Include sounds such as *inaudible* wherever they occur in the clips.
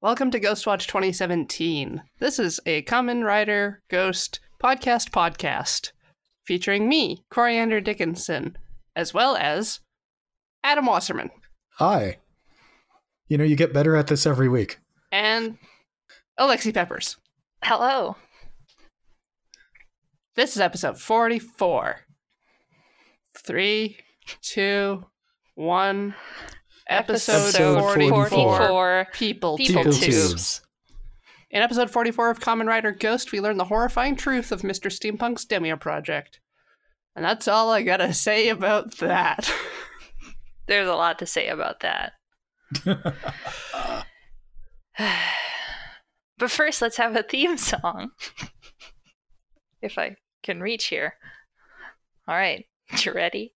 Welcome to Ghostwatch 2017. This is a Kamen Rider Ghost podcast podcast featuring me, Coriander Dickinson, as well as Adam Wasserman Hi. You know, you get better at this every week. and Alexi Peppers. Hello. This is episode 44. Three, two, one. Episode, Episode 44. 44. People, People People tubes. tubes. tubes. In episode 44 of Kamen Rider Ghost, we learn the horrifying truth of Mr. Steampunk's Demia project. And that's all I gotta say about that. *laughs* There's a lot to say about that. *laughs* but first, let's have a theme song. if I can reach here. All right. You ready?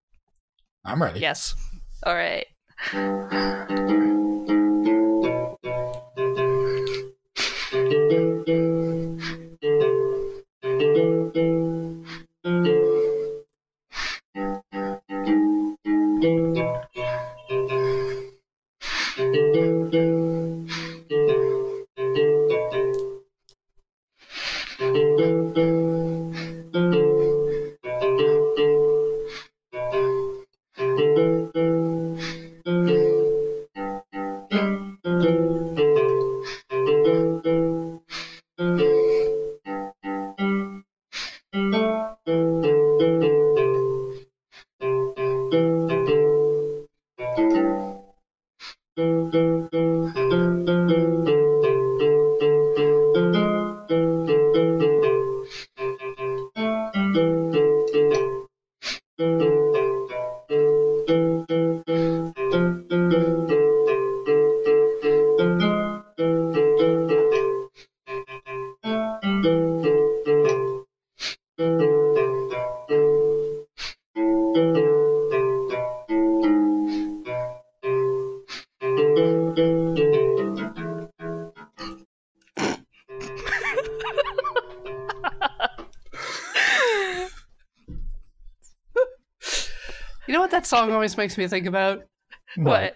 I'm ready. yes. All right. You song always makes me think about? What?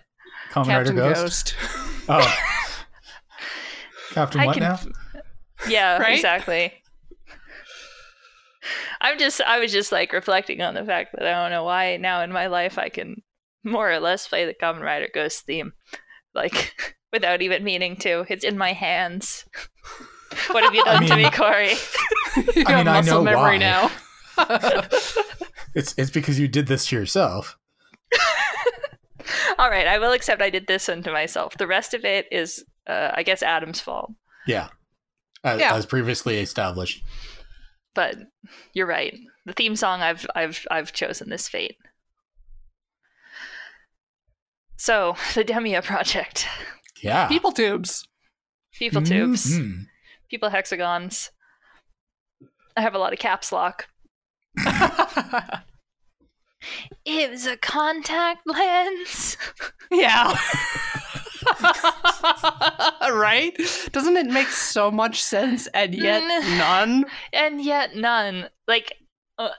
Kamen Rider Captain Ghost? Ghost. *laughs* Oh. Captain I what can- now? Yeah, Right? exactly. I'm just, I was just like reflecting on the fact that I don't know why now in my life I can more or less play the Kamen Rider Ghost theme, like *laughs* without even meaning to. It's in my hands. *laughs* what have you I done to me, Corey? you got mean, I muscle know memory why. now. It's it's because you did this to yourself. *laughs* All right, I will accept I did this one to myself. The rest of it is, uh, I guess, Adam's fault. Yeah. As, Yeah. as previously established. But you're right. The theme song I've I've I've chosen this fate. So *laughs* the Demia project, Yeah. People tubes. people tubes, Mhm. people hexagons. I have a lot of caps lock. *laughs* It was a contact lens. *laughs* yeah. *laughs* right? Doesn't it make so much sense and yet none? and yet none. Like, uh,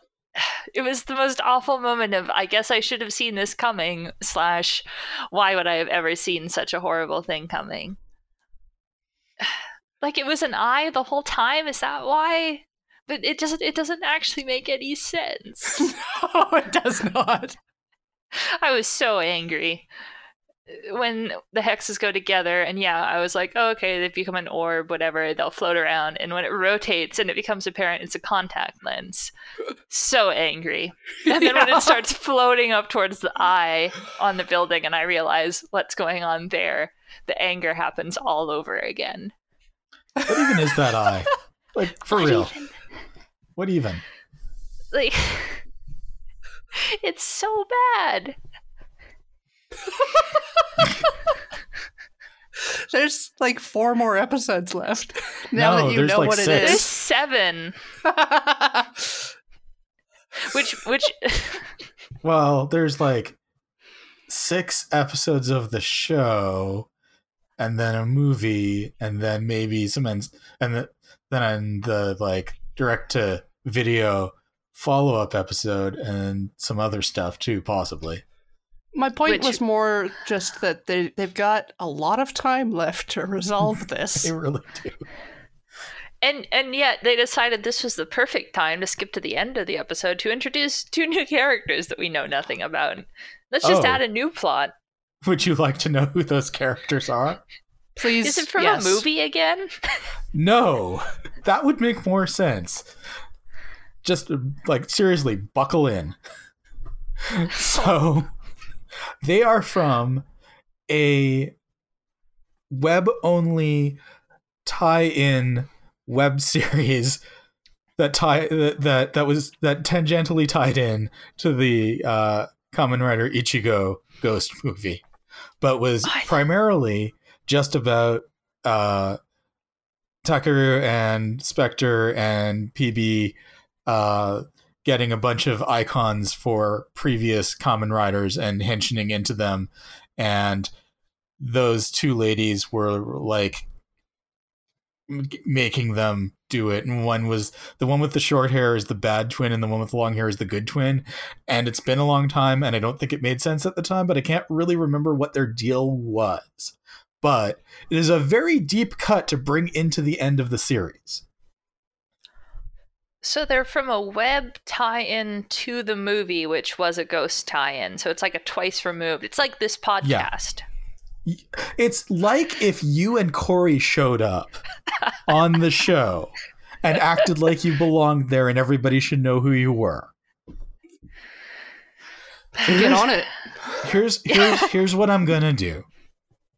it was the most awful moment of, I guess I should have seen this coming, slash, why would I have ever seen such a horrible thing coming? *sighs* Like, it was an eye the whole time? Is that why? But it doesn't, it doesn't actually make any sense. *laughs* No, it does not. *laughs* I was so angry uh, when the hexes go together and yeah i was like oh, okay they become an orb whatever they'll float around and when it rotates and it becomes apparent it's a contact lens so angry *laughs* and then when it starts floating up towards the eye on the building and i realize what's going on there the anger happens all over again What even is that eye? Like for What real. even? What even? like *laughs* it's so bad *laughs* There's like four more episodes left. *laughs* Now No, that you know like what six. there's it is. seven which which Well, there's like six episodes of the show, and then a movie, and then maybe some ends, and the, then the like direct to video follow up episode, and some other stuff too, possibly. My point Which- was more just that they they've got a lot of time left to resolve *laughs* this. They really do. And and yet they decided this was the perfect time to skip to the end of the episode to introduce two new characters that we know nothing about. Let's just Oh. add a new plot. Would you like to know who those characters are? Please, Is it from yes. a movie again? No, *laughs* that would make more sense. Just like seriously, buckle in. *laughs* So, they are from a web only tie in web series that tie that, that that was that tangentially tied in to the uh Kamen Rider Ichigo Ghost movie, but was primarily just about uh and Spectre and PB uh getting a bunch of icons for previous Kamen Riders and henching into them. And those two ladies were like making them do it. And one was the one with the short hair is the bad twin and the one with the long hair is the good twin. And it's been a long time and i don't think it made sense at the time but i can't really remember what their deal was. But it is a very deep cut to bring into the end of the series So they're from a web tie-in to the movie, which was a ghost tie-in. So it's like a twice removed. It's like this podcast. it's like if you and corey showed up *laughs* on the show and acted like you belonged there and everybody should know who you were Get on it. here's *laughs* here's here's what I'm gonna do.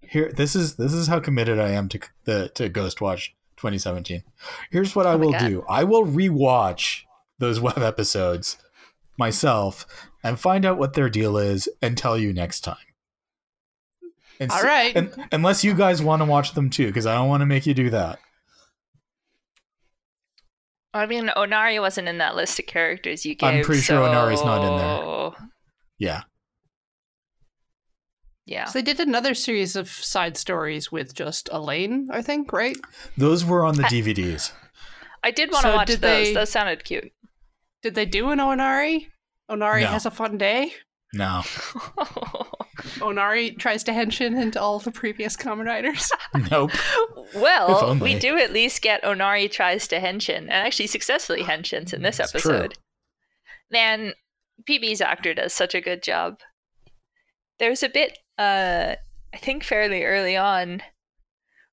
Here, this is this is how committed I am to the to Ghostwatch 2017. Here's what I Oh my will God. do. I will rewatch those *laughs* web episodes myself and find out what their deal is and tell you next time. And All right. and- unless you guys want to watch them too, because I don't want to make you do that. I mean, Onari wasn't in that list of characters you gave. I'm pretty sure. Onari's not in there. Yeah. Yeah. So they did another series of side stories with just Alain, I think, right? Those were on the I- DVDs. I did want to So watch those. they- Those sounded cute. Did they do an Onari? Onari No. has a fun day. No. *laughs* Onari tries to henshin into all the previous Kamen Riders. *laughs* *laughs* Nope. Well, we do at least get Onari tries to henshin, and actually successfully henshins in this It's true. episode. Man, PB's actor does such a good job. There's a bit, uh, I think fairly early on,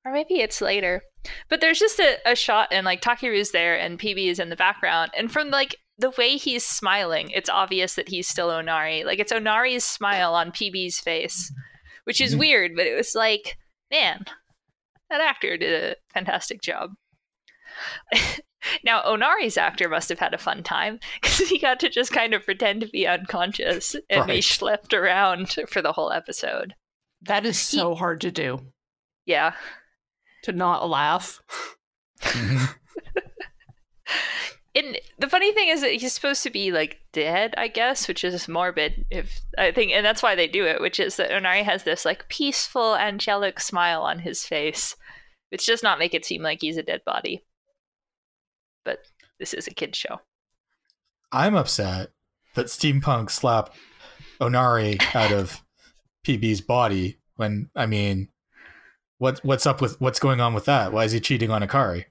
or maybe it's later, but there's just a, a shot and like Takeru's there and PB is in the background, and from like the way he's smiling, it's obvious that he's still Onari. Like it's Onari's smile on PB's face, which is Mhm. weird, but it was like, man, that actor did a fantastic job. *laughs* now, Onari's actor must have had a fun time *laughs* because he got to just kind of pretend to be unconscious and be Right. schlepped around for the whole episode. That is so hard to do. Yeah. To not laugh. *laughs* And the funny thing is that he's supposed to be like dead, I guess, which is morbid. If I think, and that's why they do it, which is that Onari has this like peaceful, angelic smile on his face, which does not make it seem like he's a dead body. But this is a kid's show. I'm upset that Steampunk slapped Onari out of *laughs* PB's body when I mean what what's up with what's going on with that? Why is he cheating on Akari?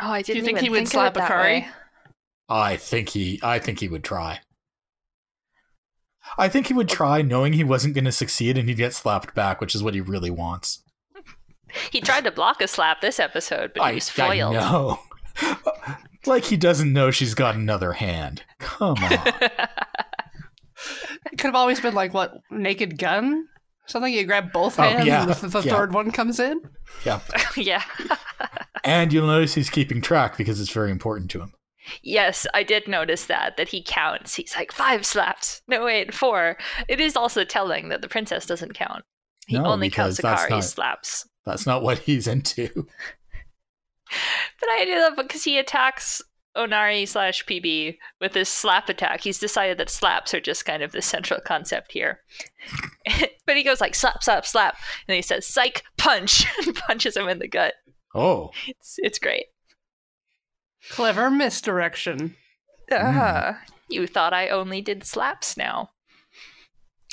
Oh, I Do you didn't think even he would think slap of it Akari? I think he I think he would try. I think he would try knowing he wasn't going to succeed and he'd get slapped back, which is what he really wants. *laughs* He tried to block a slap this episode, but he I, was I foiled. know. Like he doesn't know she's got another hand. Come on. It *laughs* could have always been like, what, Naked Gun? Something you grab both Oh, hands yeah, and the, the yeah. third one comes in? yeah. *laughs* yeah. *laughs* And you'll notice he's keeping track because it's very important to him. Yes, I did notice that, that he counts. He's like, five slaps. No, wait, four. It is also telling that the princess doesn't count. He No, only counts because Akari's not- slaps. That's not what he's into. But I do that because he attacks Onari slash PB with his slap attack. He's decided that slaps are just kind of the central concept here. *laughs* but he goes like slap, slap, slap, and he says psych punch *laughs* and punches him in the gut. Oh, It's it's great. Clever misdirection. Uh, you thought I only did slaps now.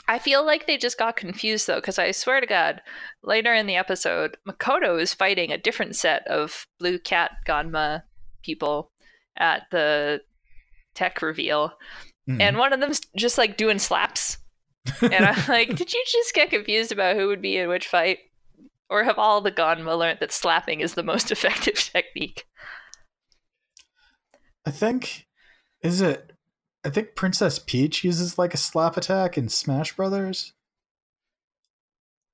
I feel like they just got confused though, because I swear to God, later in the episode, Makoto is fighting a different set of Blue Cat Ganma people at the tech reveal, Mhm. and one of them's just like doing slaps. And I'm like, did you just get confused about who would be in which fight? Or have all the Ganma learned that slapping is the most *laughs* effective technique? I think is it. I think Princess Peach uses like a slap attack in Smash Brothers.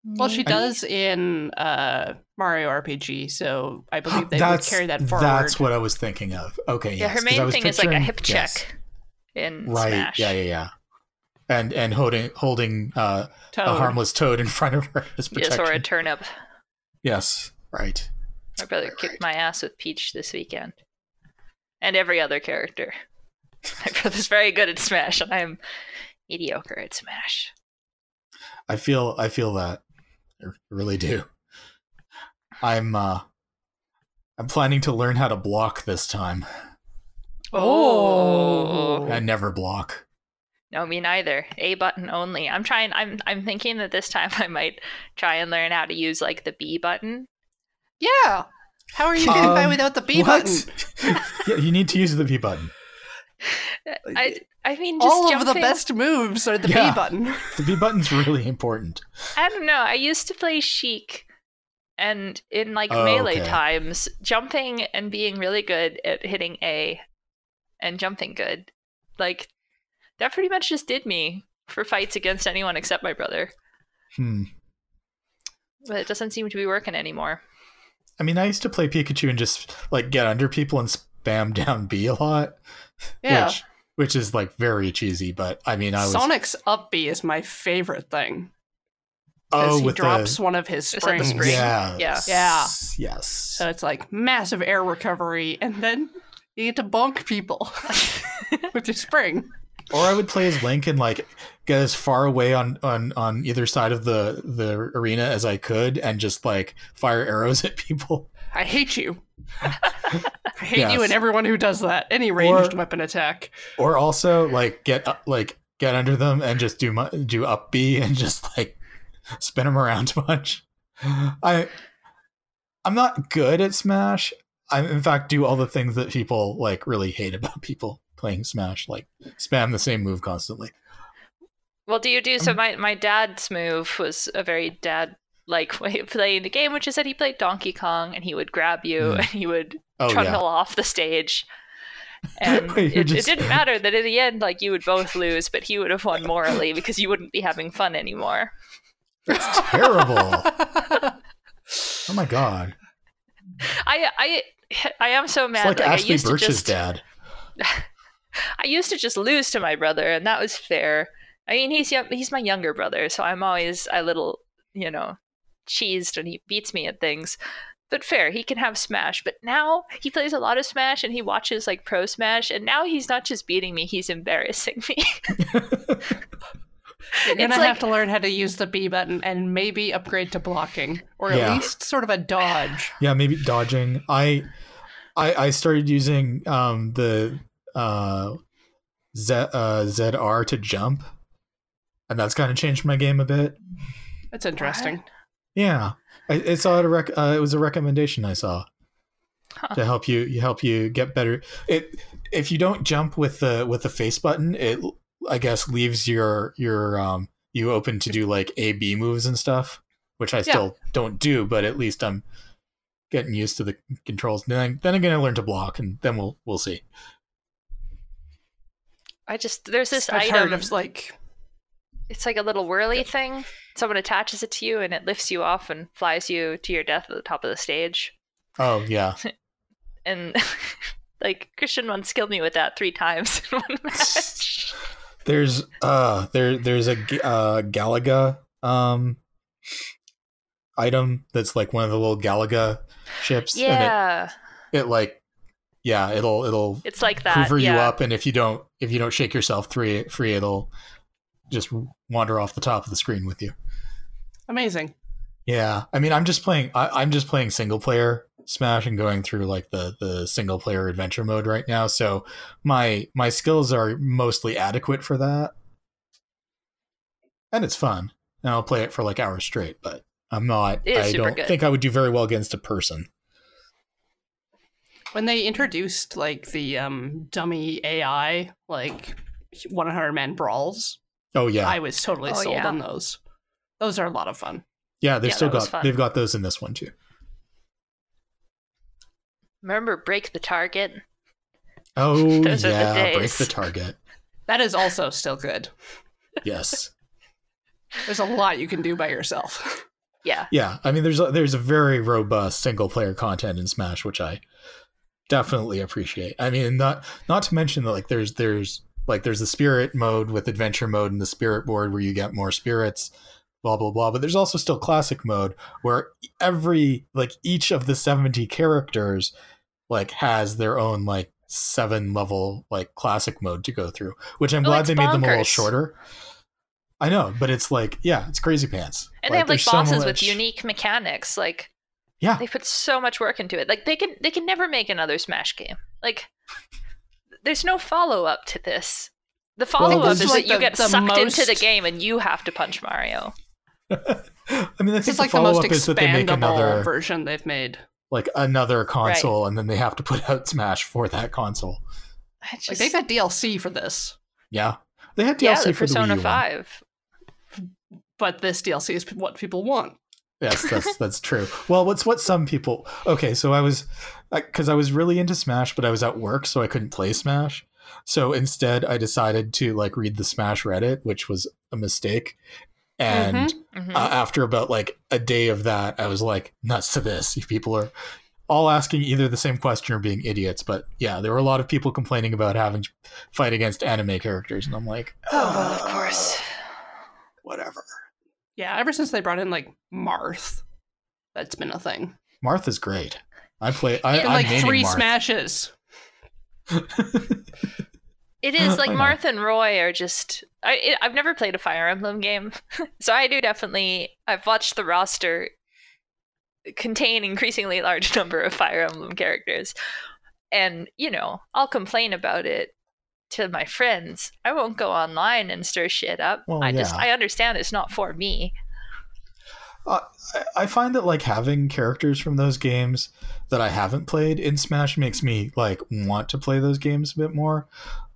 Well, she does in uh, Mario RPG, so I *gasps* believe they would carry that forward. That's what I was thinking of. Okay, Yeah, yes, her 'cause I main was thing is like a hip yes. check in Right. Smash. Yeah, yeah, yeah. And and holding holding uh, a harmless toad in *laughs* front of her as Yes, or a turnip. Yes, right. My brother Right, kicked right. my ass with Peach this weekend. And every other character. *laughs* My brother's very good at Smash, and I am mediocre at Smash. I feel I feel that. I really do. I'm uh I'm planning to learn how to block this time. Oh. I never block. No, me neither. A button only. I'm trying I'm I'm thinking that this time *laughs* I might try and learn how to use like the B button. Yeah. How are you getting by Um, without the B what? button? *laughs* yeah, you need to use the B button. I I mean just All jumping. of the best moves are the Yeah. B button. *laughs* The B button's really important. I don't know. I used to play Sheik and in like Oh, melee okay. times, jumping and being really good at hitting A and jumping good. Like that pretty much just did me for fights against anyone except my brother. Hmm. But it doesn't seem to be working anymore. I mean, I used to play Pikachu and just like get under people and spam *laughs* down B a lot. Yeah. Which, which is like very cheesy, but I mean, I was Sonic's up B is my favorite thing. oh he with drops the one of his Is that the springs. spring? yeah Yeah. Yeah. yes So it's like massive air recovery, and then you get to bonk people *laughs* with your spring. Or I would play as Link and like get as far away on on on either side of the the arena as I could, and just like fire arrows *laughs* at people. I hate you. *laughs* I hate you and everyone who does that. Any ranged Or- weapon attack. Or also like get up, like get under them and just do my, do up B and just like spin them around *laughs* a bunch. I I'm not good at Smash. I in fact do all the things that people like really hate about *laughs* people playing Smash, like spam the same move constantly. Well, do you do so? Um, My my dad's move was a very dad like way of playing the game, which is that he played Donkey Kong and he would grab you Hmm. and he would Oh trundle yeah. off the stage. *laughs* And it, just- it didn't *laughs* matter that in the end, like you would both lose, but he would have won morally because you wouldn't be having fun anymore. That's terrible. *laughs* Oh my god. I I I am so It's mad. like like I Ashley used Birch's to just dad. I used to just lose to my brother, and that was fair. I mean, he's he's my younger brother, so I'm always a little, you know, cheesed and he beats me at things. But fair, he can have Smash. But now he plays a lot of Smash, and he watches like Pro Smash, and now he's not just beating me; he's embarrassing me. *laughs* You're gonna It's have like- to learn how to use the B button and maybe upgrade to blocking, or Yeah. at least sort of a dodge. yeah, maybe dodging. I I I started using um the uh Z uh ZR to jump. And that's kind of changed my game a bit. That's interesting. Yeah. I, I saw it, a rec- uh, it was a recommendation I saw Huh. to help you you help you get better. It if you don't jump with the with the face button, it I guess leaves your your um you open to do like A B moves and stuff, which I still don't do, but at least I'm getting used to the controls. Then then I'm gonna learn to block, and then we'll we'll see. I just there's this I've item. heard of like It's like a little whirly thing. Someone attaches it to you, and it lifts you off and flies you to your death at the top of the stage. Oh yeah, *laughs* And *laughs* like Christian once killed me with that three times in one *laughs* match. there's uh there there's a uh Galaga um item that's like one of the little Galaga ships. and it- Yeah, it like yeah it'll it'll it's like that. hoover yeah. you up and if you don't if you don't shake yourself free free it'll just wander off the top of the screen with you amazing. yeah i mean i'm just playing I, i'm just playing single player smash and going through like the the single player adventure mode right now so my my skills are mostly adequate for that and it's fun. And I'll play it for like hours straight, but I'm not. I don't good. think I would do very well against a person. When they introduced like the um dummy AI, like 100 man brawls, Oh yeah, I was totally Oh, sold yeah. on those. Those are a lot of fun. yeah. They've Yeah, still got they've got those in this one too. Remember break the target? Oh *laughs* Those are the yeah, break the target. That is also still good. Yes. *laughs* There's a lot you can do by yourself. Yeah. Yeah, I mean, there's a, there's a very robust single player content in Smash, which I definitely appreciate. I mean, not not to mention that like there's there's like there's the spirit mode with adventure mode and the spirit board where you get more spirits, blah blah blah. But there's also still classic mode where every like each of the seventy characters like has their own like seven level like classic mode to go through, which I'm Oh, glad it's they made them a little shorter. I know, but it's like yeah, it's crazy pants. And they have like there's so bosses with unique mechanics. Like Yeah, they put so much work into it. Like they can they can never make another Smash game. Like there's no follow up to this. The follow up this is is like that you the- get the sucked into the game and you have to punch Mario. I mean, I think the like the follow most up is that they make expandable another version they've made. like another console, and then they have to put out Smash for that console. I Like they've got DLC for this, Yeah, they had DLC yeah, the for the Persona Wii U one. Five. but this DLC is what people want. Yes, that's *laughs* that's true. Well, what's what some people? Okay, so I was because I was really into Smash, but I was at work, so I couldn't play Smash. So instead, I decided to like read the Smash Reddit, which was a mistake. And Mhm. uh, after about like a day of that, I was like, nuts to this. You people are all asking either the same question or being idiots. But yeah, there were a lot of people complaining about having to fight against anime characters, and I'm like, oh, well, of "Uh, course. whatever. Yeah, ever since they brought in like Marth, that's been a thing. Marth is great. I play. I, In I'm like three Marth. smashes. *laughs* It oh, is like Marth and Roy are just. I it, I've never played a Fire Emblem game, *laughs* so I do definitely. I've watched the roster contain increasingly large *laughs* number of Fire Emblem characters, and you know I'll complain about it to my friends. I won't go online and stir shit up. Well, I just. I understand it's not for me. Uh, I- I find that like having characters from those games that I haven't played in Smash makes me like want to play those games a bit more.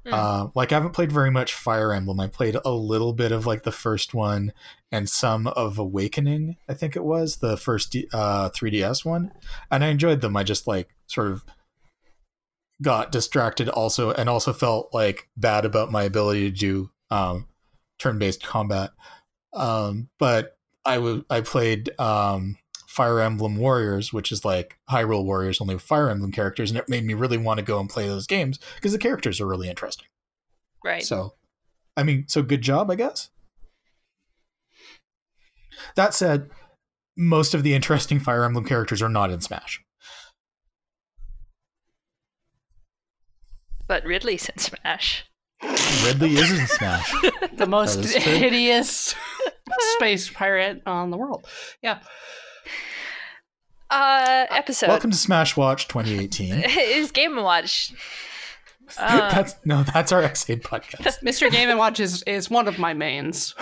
Hmm. Uh, like I haven't played very much Fire Emblem. I played a little bit of like the first one and some of Awakening. I think it was the first D- uh, 3DS one, and I enjoyed them. I just like sort of got distracted also, and also felt like bad about my ability to do um, turn-based combat. Um, but I w- I played um, Fire Emblem Warriors, which is like Hyrule Warriors, only with Fire Emblem characters, and it made me really want to go and play those games because the characters are really interesting. right. So, I mean, so good job, I guess. That said, most of the interesting Fire Emblem characters are not in Smash. but Ridley's in Smash. Ridley is in Smash. *laughs* The most hideous *laughs* space pirate on the world. Yeah. *laughs* Uh, episode Welcome to Smash Watch 2018. *laughs* is Game and Watch. Uh, *laughs* that's no, that's our X8 podcast. Mr. Game and Watch is, is one of my mains.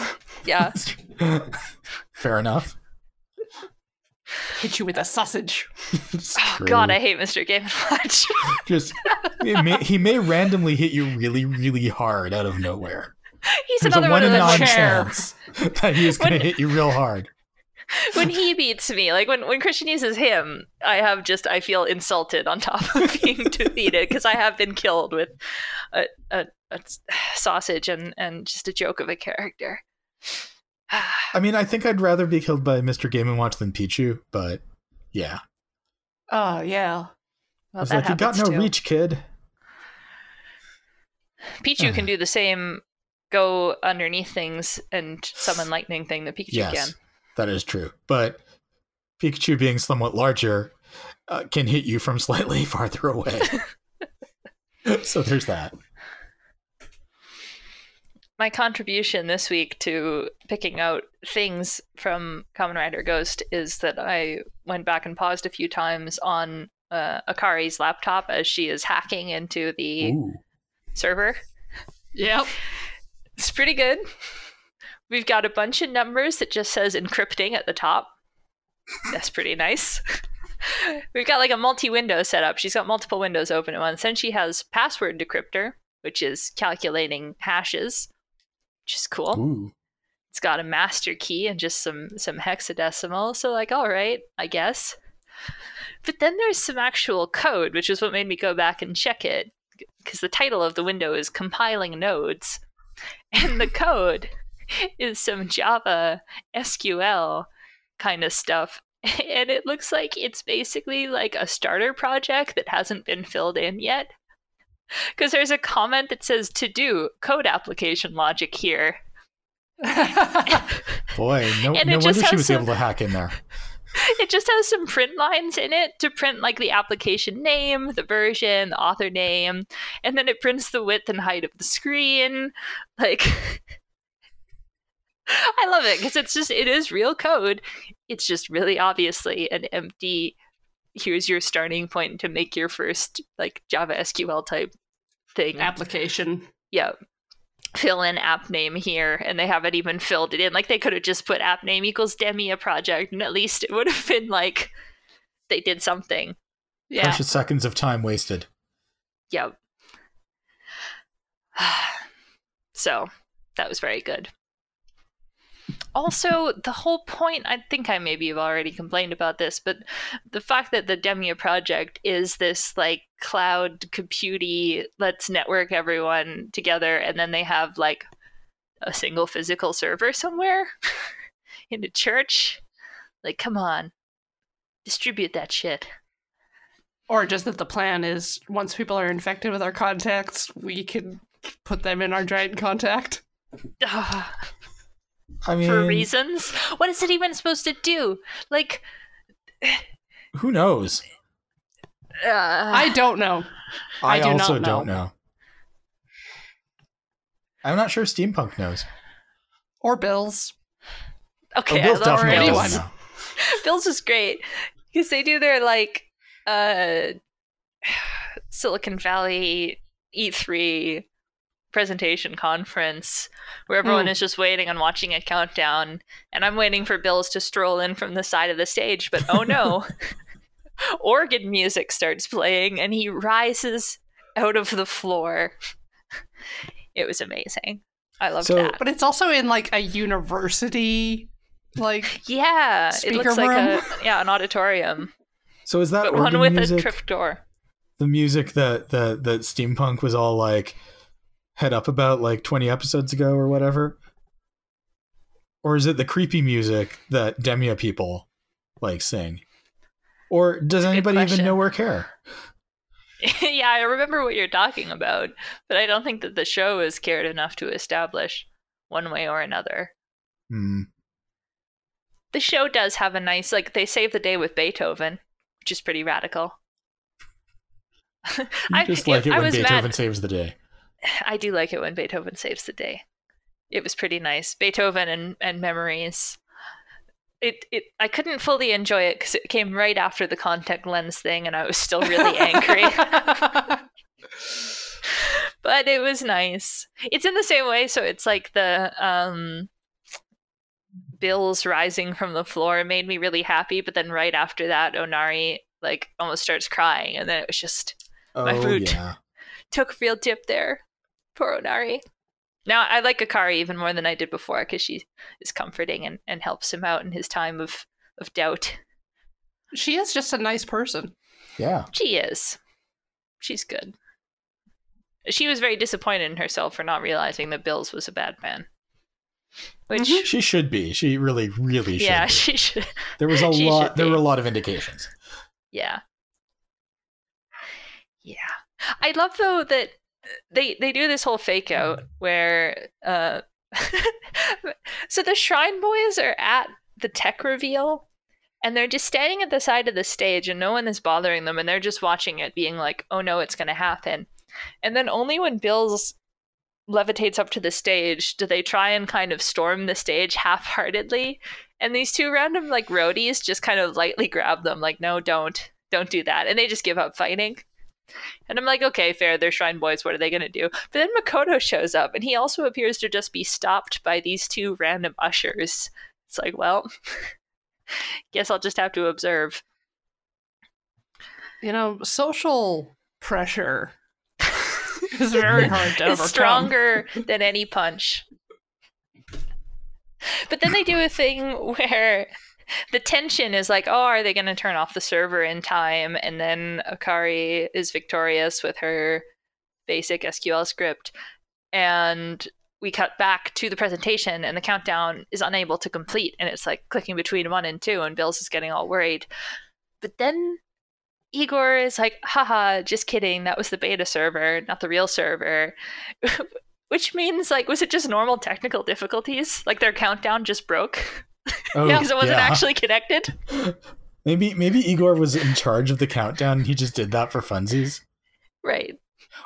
yeah. Fair enough. Hit you with a sausage. Oh God, I hate Mr. Game and Watch. just it may, he may randomly hit you really, really hard out of nowhere. He's There's another a one one of in the nine chair. chance that he is going to When- hit you real hard. *laughs* when he beats me, like when when Christian uses him, I have just I feel insulted on top of *laughs* being defeated because I have been killed with a, a, a *sighs* sausage and and just a joke of a character. *sighs* I mean, I think I'd rather be killed by Mr. Game and Watch than Pichu, but yeah, Oh, yeah. well, it's that like you got no too. reach, kid. Pichu can do the same go underneath things and summon lightning thing that Pikachu Yes, can. That is true. But Pikachu, being somewhat larger, uh, can hit you from slightly *laughs* farther away. *laughs* so there's that. my contribution this week to picking out things from Kamen Rider Ghost is that I went back and paused a few times on uh, Akari's laptop as she is hacking into the Ooh. server. Yep. It's pretty good. We've got a bunch of numbers that just says encrypting at the top. That's pretty nice. *laughs* We've got like a multi-window setup. She's got multiple windows open at once. Then she has password decryptor, which is calculating hashes, which is cool. Ooh. It's got a master key and just some some hexadecimal. So like, all right, I guess. But then there's some actual code, which is what made me go back and check it, because the title of the window is compiling nodes, and the code *laughs* is some Java SQL kind of stuff. *laughs* And it looks like it's basically like a starter project that hasn't been filled in yet. Because there's a comment that says to do code application logic here. *laughs* Boy, no, no wonder she was some- able to hack in there. It just has some print lines in it to print like the application name, the version, the author name, and then it prints the width and height of the screen. Like, I love it because it's just, it is real code. It's just really obviously an empty, here's your starting point to make your first like Java SQL type thing. Application. yeah fill in app name here and they haven't even filled it in like they could have just put app name equals demia project and at least it would have been like they did something Yeah. Precious seconds of time wasted. yep *sighs* so that was very good also the whole point i think i maybe have already complained about this but the fact that the demia project is this like cloud computey let's network everyone together and then they have like a single physical server somewhere *laughs* in a church? Like come on. Distribute that shit. Or just that the plan is once people are infected with our contacts, we can put them in our giant contact. Ugh. I mean, for reasons what is it even supposed to do like who knows? uh, I don't know. I I, do not also know. don't know. I'm not sure Steampunk knows. Or bills. okay oh, Bill's I love definitely anyone. doesn't know. *laughs* Bill's is great because they do their like uh *sighs* Silicon Valley E3 presentation conference where everyone Hmm. is just waiting and watching a countdown and I'm waiting for Bills to stroll in from the side of the stage but oh no. *laughs* Organ music starts playing and he rises out of the floor. It was amazing. I loved So- that. But it's also in like a university like yeah it Speaker looks like room? a yeah an auditorium. So is that but organ one with music a trip door. the music that, that that Steampunk was all like head up about like 20 episodes ago or whatever? Or is it the creepy music that Demia people like sing? Or does anybody even know or care? *laughs* yeah, I remember what you're talking about, but I don't think that the show has cared enough to establish one way or another. Hmm. The show does have a nice, like, they save the day with Beethoven, which is pretty radical. *laughs* I just like it I when was Beethoven mad. saves the day. I do like it when Beethoven saves the day. It was pretty nice. Beethoven and, and memories. It, it I couldn't fully enjoy it because it came right after the contact lens thing, and I was still really angry. *laughs* but it was nice. It's in the same way, so it's like the um bills rising from the floor made me really happy, but then right after that Onari like almost starts crying and then it was just Oh My food. yeah. *laughs* took a real dip there. Poor Onari. Now I like Akari even more than I did before because she is comforting and, and helps him out in his time of, of doubt. she is just a nice person. Yeah. She is. She's good. She was very disappointed in herself for not realizing that Bills was a bad man. Which Mhm. She should be. She really, really should. yeah, be. she should There was a lot there were a lot of indications. Yeah. Yeah. I love though that they they do this whole fake out where uh *laughs* so the shrine boys are at the tech reveal and they're just standing at the side of the stage and no one is bothering them and they're just watching it being like oh no it's going to happen. And then only when bills levitates up to the stage do they try and kind of storm the stage half-heartedly and these two random like roadies just kind of lightly grab them like no don't don't do that and they just give up fighting And I'm like, okay, fair, they're Shrine Boys, what are they gonna do? But then Makoto shows up, and he also appears to just be stopped by these two random ushers. It's like, well, *laughs* guess I'll just have to observe. You know, social pressure *laughs* is very hard to overcome. stronger than any punch. But then they do a thing *laughs* where the tension is like, oh, are they going to turn off the server in time? And then Akari is victorious with her basic SQL script. And we cut back to the presentation, and the countdown is unable to complete. And it's like clicking between one and two, and Bills is getting all worried. But then Igor is like, haha, just kidding. That was the beta server, not the real server. *laughs* Which means, like, was it just normal technical difficulties? Like their countdown just broke *laughs* Oh, because it wasn't yeah. actually connected? *laughs* Maybe maybe Igor was in charge of the countdown and he just did that for funsies. Right.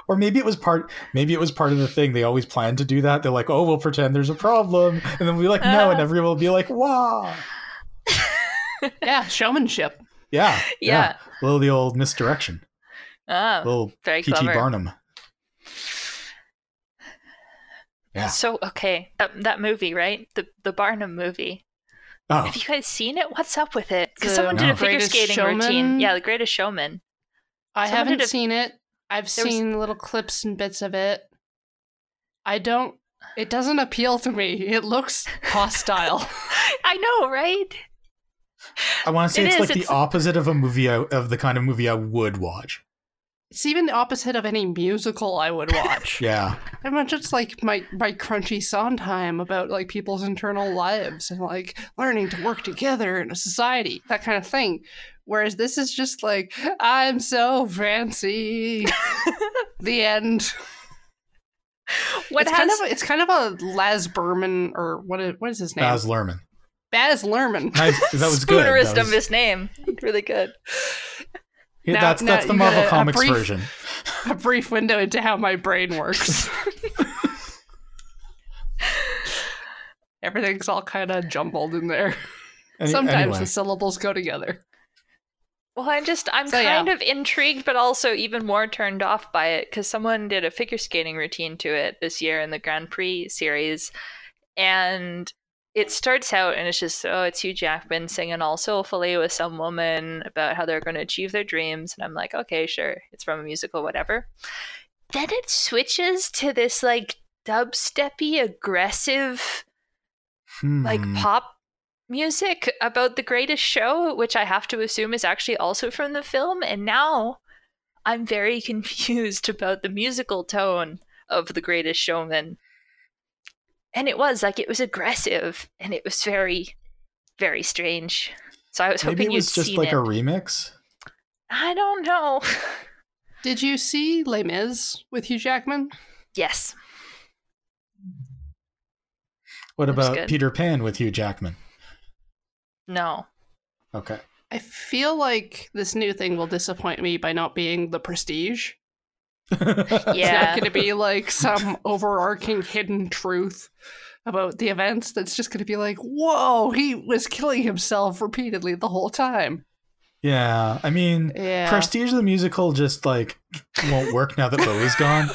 Or maybe it was part maybe it was part of the thing. They always planned to do that. They're like, oh we'll pretend there's a problem. And then we'll be like, no, and Uh. everyone will be like, wow. *laughs* yeah, showmanship. Yeah. Yeah. A little the old misdirection. Ah, little very P.T. clever. Barnum. Yeah. So, okay, that, that movie, right? The the Barnum movie. Oh, Have you guys seen it? What's up with it? Because someone did No. a figure Greatest skating Showman? routine. Yeah, The Greatest Showman. I Someone haven't a- seen it. I've There was- seen little clips and bits of it. I don't. It doesn't appeal to me. It looks hostile. *laughs* I know, right? I want to say It it's is, like it's- the opposite of a movie I, of the kind of movie I would watch. It's even the opposite of any musical I would watch. *laughs* Yeah. I mean, just like my my crunchy Sondheim about like people's internal lives and like learning to work together in a society, that kind of thing. Whereas this is just like I'm so fancy. *laughs* the end. What it's has kind of a, it's kind of a Laz Berman or what is, what is his name? Baz Luhrmann. Baz Luhrmann. Nice. That was *laughs* good. spoonerist That of was- his name? Really good. Yeah, Now- that's now that's the Marvel got a- a Comics brief- version. *laughs* a brief window into how my brain works. Everything's all kind of jumbled in there. Any- Sometimes anyway. the syllables go together. Well, I'm just I'm So, yeah. kind of intrigued, but also even more turned off by it because someone did a figure skating routine to it this year in the Grand Prix series, and it starts out and it's just oh, it's Hugh Jackman singing all soulfully with some woman about how they're going to achieve their dreams, and I'm like, okay, sure, it's from a musical, whatever. Then it switches to this like dubsteppy, aggressive like Hmm. pop music about the greatest show which i have to assume is actually also from the film and now i'm very *laughs* confused about the musical tone of the greatest showman and it was like it was aggressive and it was very very strange so i was Maybe hoping it was you'd just seen like it a remix. i don't know *laughs* Did you see Les Mis with Hugh Jackman? yes What about good. Peter Pan with Hugh Jackman? no Okay. I feel like this new thing will disappoint me by not being the prestige. It's not going to be like some overarching hidden truth about the events that's just going to be like, whoa, he was killing himself repeatedly the whole time. Yeah. I mean, Yeah. Prestige the musical just like won't work now that Bowie's gone.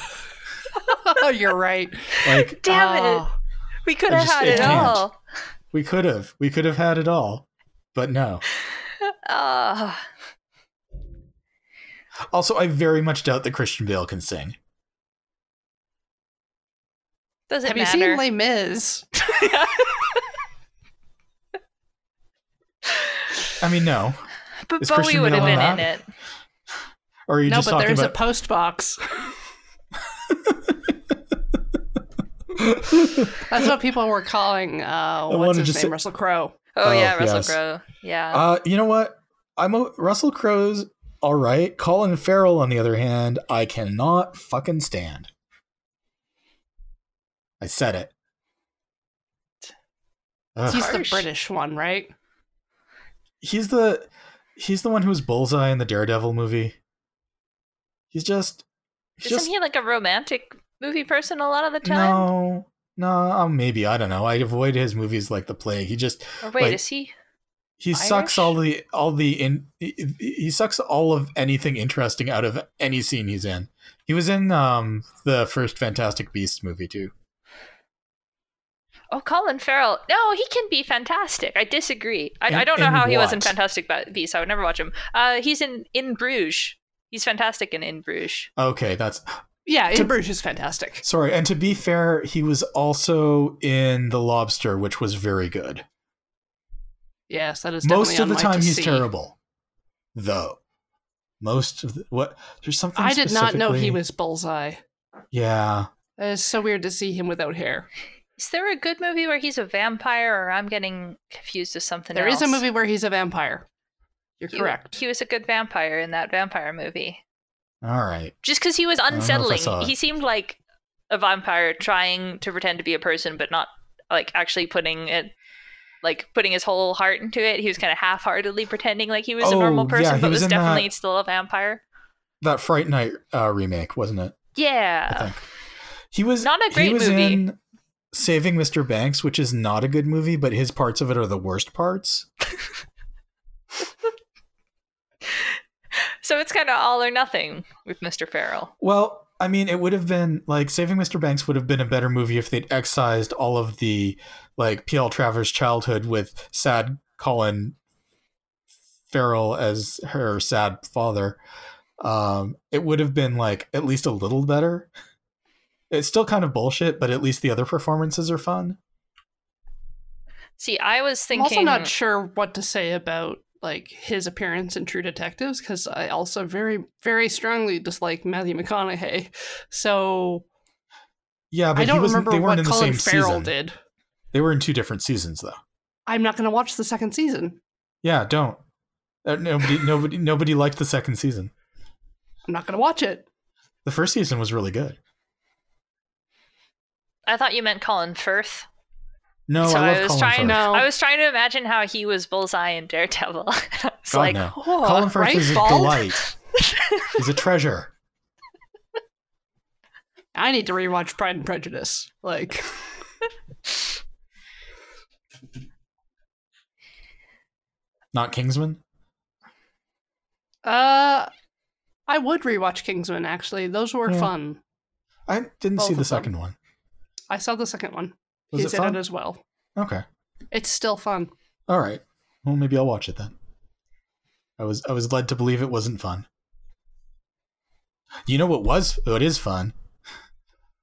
oh, *laughs* You're right. Like damn it Oh, we could have had it it all we could have, we could have had it all, but no. *laughs* Ah. Also, I very much doubt that Christian Bale can sing. does it Have you matter seen Les Mis? I mean, no. But Is Bowie Christian would have been in in that? it. Or are you no, just but talking there's a post box. *laughs* That's what people were calling. Uh, what's wanted his to name? say- Russell Crowe. Oh, Oh, yeah, Russell yes. Crowe. Yeah. uh, you know what? I'm a Russell Crowe's all right. Colin Farrell, on the other hand, I cannot fucking stand. I said it. Ugh. He's the British one, right? he's the he's the one who was Bullseye in the Daredevil movie. He's just he's Isn't just he like a romantic movie person a lot of the time? no no maybe I don't know. I avoid his movies like the plague. He just Or wait, like- is he? He sucks all the all the in he, he sucks all of anything interesting out of any scene he's in. He was in um the first Fantastic Beasts movie too. Oh, Colin Farrell. No, he can be fantastic. I disagree. I, In- I don't know in how he was in? Fantastic Ba- Beasts. I would never watch him. Uh, he's in In Bruges. He's fantastic in In Bruges. Okay, that's Yeah, To- In Bruges is fantastic. sorry. And to be fair, he was also in The Lobster, which was very good. Yes, that is Most of the time, he's see. terrible, though. Most of the, what there's something. I did not know he was Bullseye. Yeah, It is so weird to see him without hair. Is there a good movie where he's a vampire, or I'm getting confused with something There else? is a movie where he's a vampire. You're He- correct. He was a good vampire in that vampire movie. all right. Just because he was don't know if I unsettling. He seemed like a vampire trying to pretend to be a person, but not like actually putting it, like putting his whole heart into it. He was kind of half-heartedly pretending like he was a Oh, normal person, he but was was definitely that- still a vampire. That Fright Night uh, remake, wasn't it? I Yeah. think he was Not a he great was movie. in Saving Mr. Banks, which is not a good movie, but his parts of it are the worst parts. *laughs* So it's kind of all or nothing with Mr. Farrell. Well, I mean, it would have been like Saving Mr. Banks would have been a better movie if they'd excised all of the like P.L. Travers' childhood with sad Colin Farrell as her sad father. Um, it would have been like at least a little better. It's still kind of bullshit, but at least the other performances are fun. See, I was thinking. I'm thinking. also not sure what to say about like his appearance in True Detectives because I also very very strongly dislike Matthew McConaughey. So Yeah, but I don't he wasn't. remember They weren't what in the Colin same Farrell season. did. They were in two different seasons, though. I'm not going to watch the second season. Yeah, don't. Uh, nobody, *laughs* nobody, nobody liked the second season. I'm not going to watch it. The first season was really good. I thought you meant Colin Firth. No, so I love was Colin trying. Firth. No. I was trying to imagine how he was Bullseye in Daredevil. *laughs* I was God, like, no. "Whoa." Colin Firth right, is a bald? delight. He's a treasure. I need to rewatch Pride and Prejudice. Like, *laughs* Not Kingsman. uh, I would rewatch Kingsman. Actually, those were Yeah. fun. I didn't Both see the of them. second one. I saw the second one. Was He's it in fun? it as well. Okay. It's still fun. All right. Well, maybe I'll watch it then. I was I was led to believe it wasn't fun. You know what was what is fun?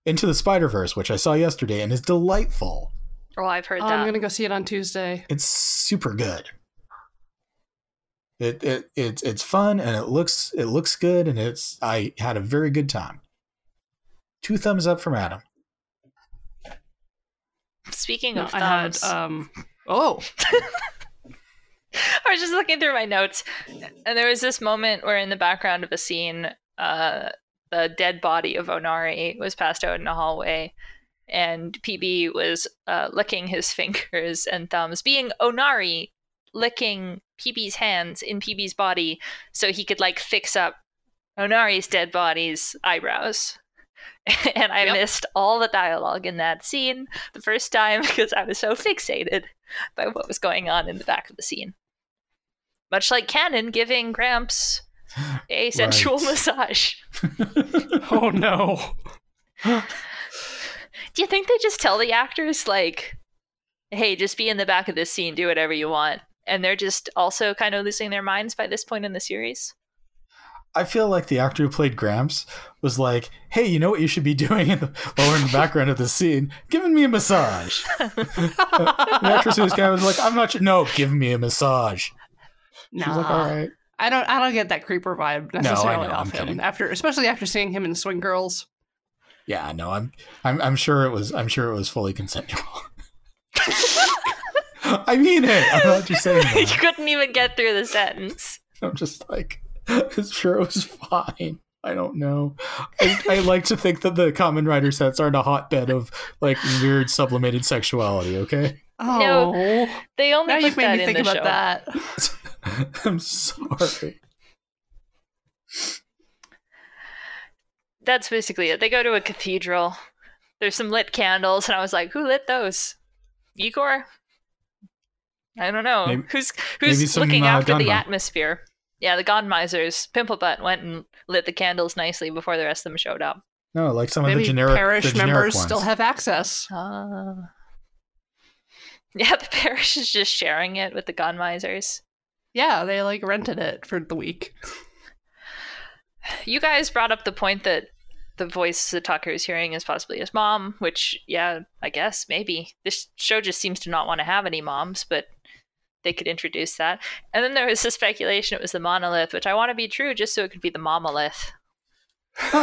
Into the Spider Verse, which I saw yesterday and is delightful. Oh, I've heard Oh, that. I'm gonna go see it on Tuesday. It's super good. It, it it's it's fun and it looks it looks good and it's I had a very good time. Two thumbs up from Adam. Speaking of I had um. *laughs* Oh, *laughs* I was just looking through my notes, and there was this moment where, in the background of a scene, uh, the dead body of Onari was passed out in a hallway, and PB was uh, licking his *laughs* fingers and thumbs, being Onari, licking PB's hands in PB's body so he could like fix up Onari's dead body's eyebrows. *laughs* and I Yep. missed all the dialogue in that scene the first time *laughs* because I was so fixated by what was going on in the back of the scene. Much like Kanon giving Gramps *gasps* a sensual Right. massage. *laughs* oh no. Do you think they just tell the actors, like, hey, just be in the back of this scene, do whatever you want? And they're just also kind of losing their minds by this point in the series? I feel like the actor who played Gramps was like, "Hey, you know what you should be *laughs* doing in the, while we're in the background of the scene? Giving me a massage." *laughs* the actress who was kind of like, "I'm not sure. No, give me a massage." She Nah. like, "All right." I don't. I don't get that creeper vibe I necessarily know, I'm him. kidding. After, especially after seeing him in Swing Girls. Yeah, no, I'm, I'm, I'm sure it was, I'm sure it was fully consensual. *laughs* I mean it. I'm not just saying you couldn't even get through the sentence. I'm just like, *laughs* I'm sure it was fine. I don't know. I, I like to think that the Kamen Rider sets aren't a hotbed of like weird sublimated sexuality. Okay, Oh, No, They only now put you've made me in think the about show. that. *laughs* *laughs* I'm sorry. That's basically it. They go to a cathedral. There's some lit candles, and I was like, who lit those? Igor? I don't know Maybe- who's maybe who's some, looking uh, after the atmosphere. Yeah, the Gammaizers. Pimple Butt went and lit the candles nicely before the rest of them showed up. No, like some of the generic parish the generic members ones. still have access. Ah. *laughs* Yeah, the parish is just sharing it with the Gammaizers. Yeah, they like rented it for the week. You guys brought up the point that the voice the talker is hearing is possibly his mom, which, yeah, I guess, maybe. This show just seems to not want to have any moms, but they could introduce that. And then there was the speculation it was the monolith, which I want to be true just so it could be the monolith. *laughs*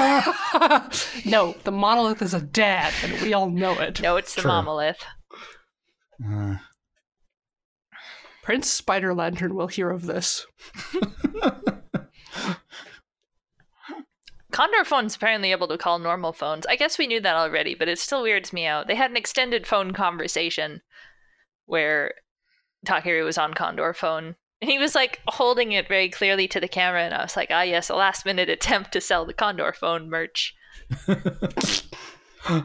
no, the monolith is a dad, and we all know it. No, it's the True. monolith. Uh, Prince Spider Lantern will hear of this. *laughs* Condor phone's apparently able to call normal phones. I guess we knew that already, but it still weirds me out. They had an extended phone conversation where Takeru was on Condor phone. And he was like holding it very clearly to the camera, and I was like, ah, yes, a last minute attempt to sell the Condor phone merch. *laughs* I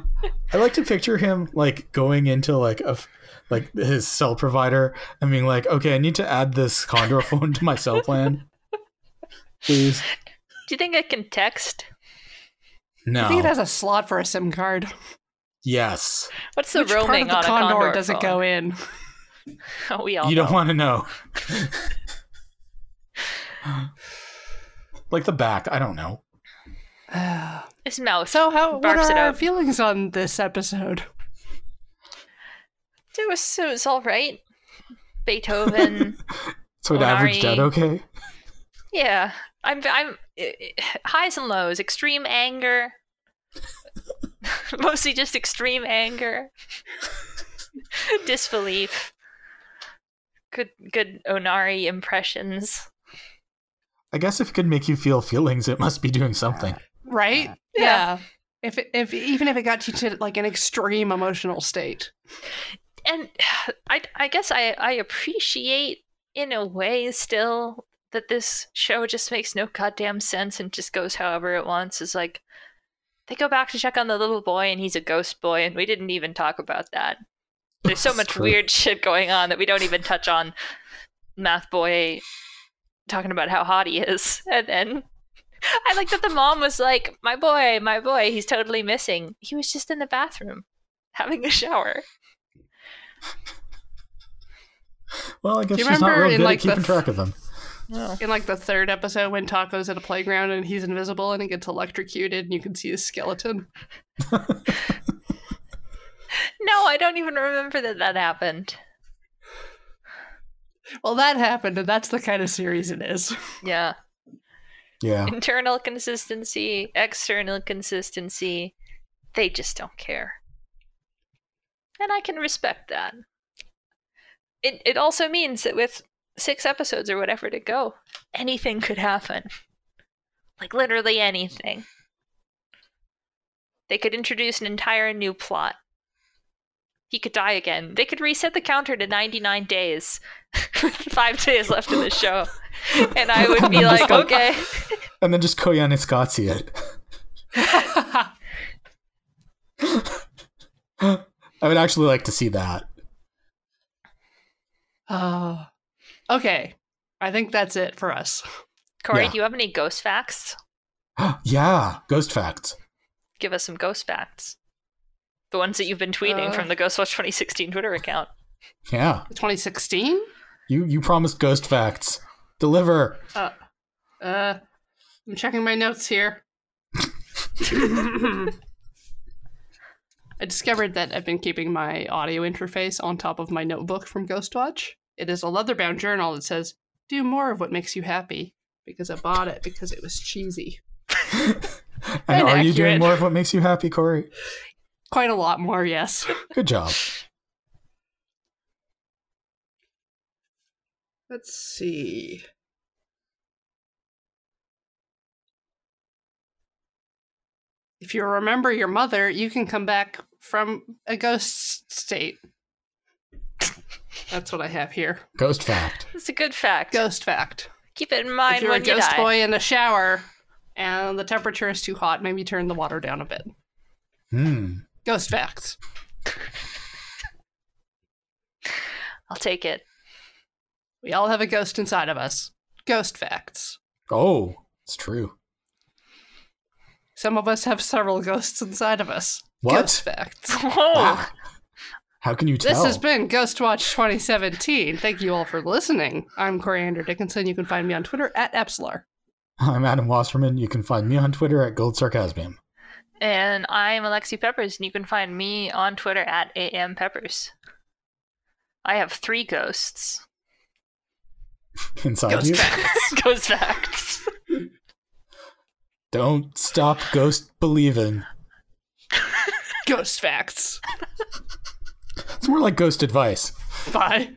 like to picture him like going into like a f- like his cell provider and being like, okay, I need to add this Condor phone to my cell plan, *laughs* please. Do you think I can text? No. I think it has a slot for a SIM card. yes. What's the Which part of the on a Condor Condor does it go in? Oh, *laughs* we all You know. don't want to know. *laughs* like the back. I don't know. *sighs* His mouth. so, how what are our feelings on this episode? it was, it was all right. Beethoven. *laughs* So it averaged Onari. out okay. Yeah, I'm. I'm highs and lows. Extreme anger. Mostly just extreme anger. Disbelief. Good, good Onari impressions. I guess if it could make you feel feelings, it must be doing something. Right? Yeah. Yeah. If it, if even if it got you to like an extreme emotional state. And *sighs* I, I guess I, I appreciate in a way still that this show just makes no goddamn sense and just goes however it wants. Is like they go back to check on the little boy and he's a ghost boy, and we didn't even talk about that. There's so much weird *laughs* shit going on that we don't even touch on. Math boy talking about how hot he is, and then I like that the mom was like, "My boy, my boy, he's totally missing. He was just in the bathroom having a shower." Well, I guess you she's not remember real in, good like, at the keeping f- track of them. In like the third episode when Taco's at a playground and he's invisible and he gets electrocuted and you can see his skeleton. *laughs* *laughs* No, I don't even remember that that happened. Well, that happened, and that's the kind of series it is. *laughs* Yeah. Yeah. Internal consistency, external consistency. They just don't care. And I can respect that. It it also means that with six episodes or whatever to go, anything could happen. Like literally anything. They could introduce an entire new plot. He could die again. They could reset the counter to 99 days. *laughs* Five days left in the show. And I would be like, okay. *laughs* And then just Koyaanisqatsi it. *laughs* I would actually like to see that. Uh, okay. I think that's it for us. Corey, Yeah. do you have any ghost facts? *gasps* yeah, ghost facts. Give us some ghost facts. The ones that you've been tweeting Uh. from the Ghostwatch 2016 Twitter account. Yeah, 2016? you you promised ghost facts. Deliver. Uh, uh, I'm checking my notes here. *laughs* I discovered that I've been keeping my audio interface on top of my notebook from Ghostwatch. It is a leather bound journal that says, Do more of what makes you happy. Because I bought it because it was cheesy. *laughs* And are you doing more of what makes you happy, Corey? Quite a lot more, yes. *laughs* Good job. Let's see. If you remember your mother, you can come back from a ghost state. That's what I have here. Ghost fact. It's a good fact. Ghost fact. Keep it in if mind you're a when you ghost die. boy in the shower and the temperature is too hot, maybe turn the water down a bit. Hmm. Ghost facts. I'll take it. We all have a ghost inside of us. Ghost facts. Oh, it's true. Some of us have several ghosts inside of us. What? Ghost facts. *laughs* Whoa. Ah, how can you tell? This has been Ghost Watch 2017. Thank you all for listening. I'm Coriander Dickinson. You can find me on Twitter at Epsilar. I'm Adam Wasserman. You can find me on Twitter at Gold Sarcasmium. And I'm Alexi Peppers, and you can find me on Twitter at AM Peppers. I have three ghosts. Inside Ghost you. facts. *laughs* Ghost facts. Don't stop ghost believing. Ghost facts. It's more like ghost advice. Bye.